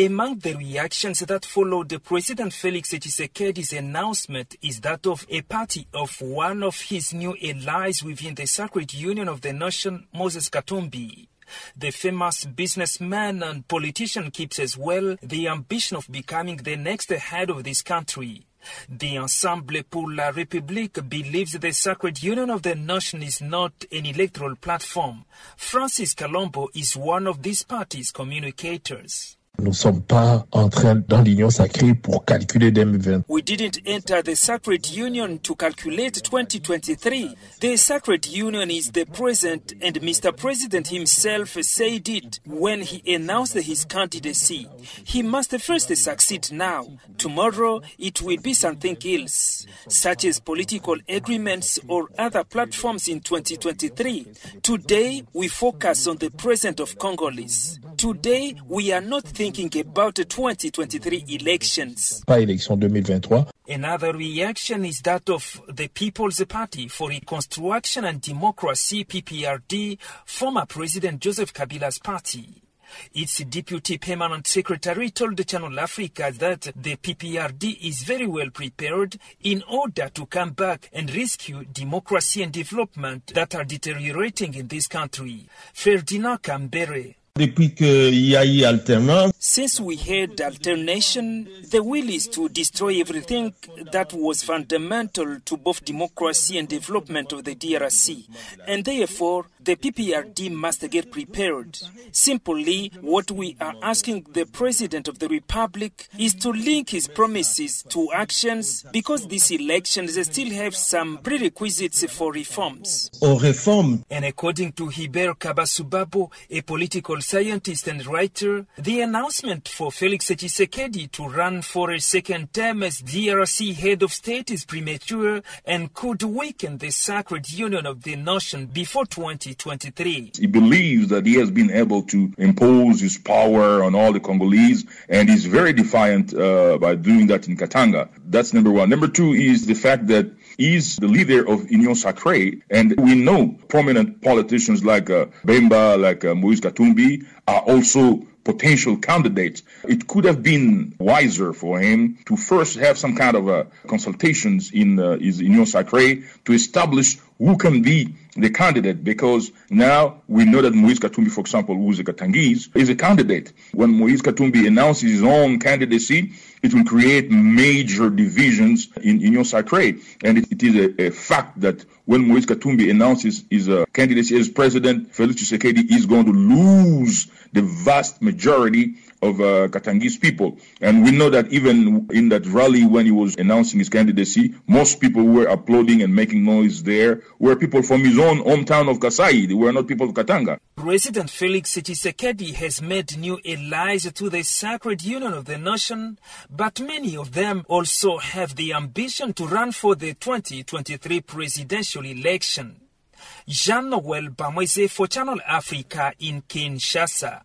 Among the reactions that followed President Felix Tshisekedi's announcement is that of a party of one of his new allies within the Sacred Union of the Nation, Moses Katumbi. The famous businessman and politician keeps as well the ambition of becoming the next head of this country. The Ensemble pour la République believes the Sacred Union of the Nation is not an electoral platform. Francis Kalombo is one of this party's communicators. Nous ne sommes pas dans l'union sacrée pour calculer 2020. We didn't enter the Sacred Union to calculate 2023. The Sacred Union is the present, and Mr. President himself said it when he announced his candidacy. He must first succeed now. Tomorrow it will be something else, such as political agreements or other platforms in 2023. Today we focus on the present of Congolese. Today we are not thinking about the 2023 elections. Pas élection 2023. Another reaction is that of the People's Party for Reconstruction and Democracy, PPRD, former President Joseph Kabila's party. Its deputy permanent secretary told Channel Africa that the PPRD is very well prepared in order to come back and rescue democracy and development that are deteriorating in this country. Ferdinand Kambere, Depuis qu'il y a eu alternance, Since we had alternation, the will is to destroy everything that was fundamental to both democracy and development of the DRC. And therefore, the PPRD must get prepared. Simply, what we are asking the President of the Republic is to link his promises to actions because these elections still have some prerequisites for reforms. Or réformes, And according to Hubert Kabasu Babu, a political scientist and writer, the announcement for Felix Tshisekedi to run for a second term as DRC head of state is premature and could weaken the sacred union of the nation before 2023. He believes that he has been able to impose his power on all the Congolese, and he's very defiant uh, by doing that in Katanga. That's number one. Number two is the fact that he's the leader of Union Sacrée, and we know prominent politicians like uh, Bemba, like uh, Moise Katumbi, are also potential candidates. It could have been wiser for him to first have some kind of uh, consultations in uh, his Union Sacrée to establish who can be the candidate because now we know that Moise Katumbi, for example, who is a Katangese, is a candidate. When Moise Katumbi announces his own candidacy, it will create major divisions in in Union Sacrée. And it, it is a, a fact that when Moise Katumbi announces his uh, candidacy as president, Felix Tshisekedi is going to lose the vast majority of uh, Katangese people. And we know that even in that rally when he was announcing his candidacy, most people were applauding and making noise there were people from his own hometown of Kasai. They were not people of Katanga. President Felix Tshisekedi has made new allies to the sacred union of the nation, but many of them also have the ambition to run for the 2023 presidential election. Jean Noel Bamweze for Channel Africa in Kinshasa.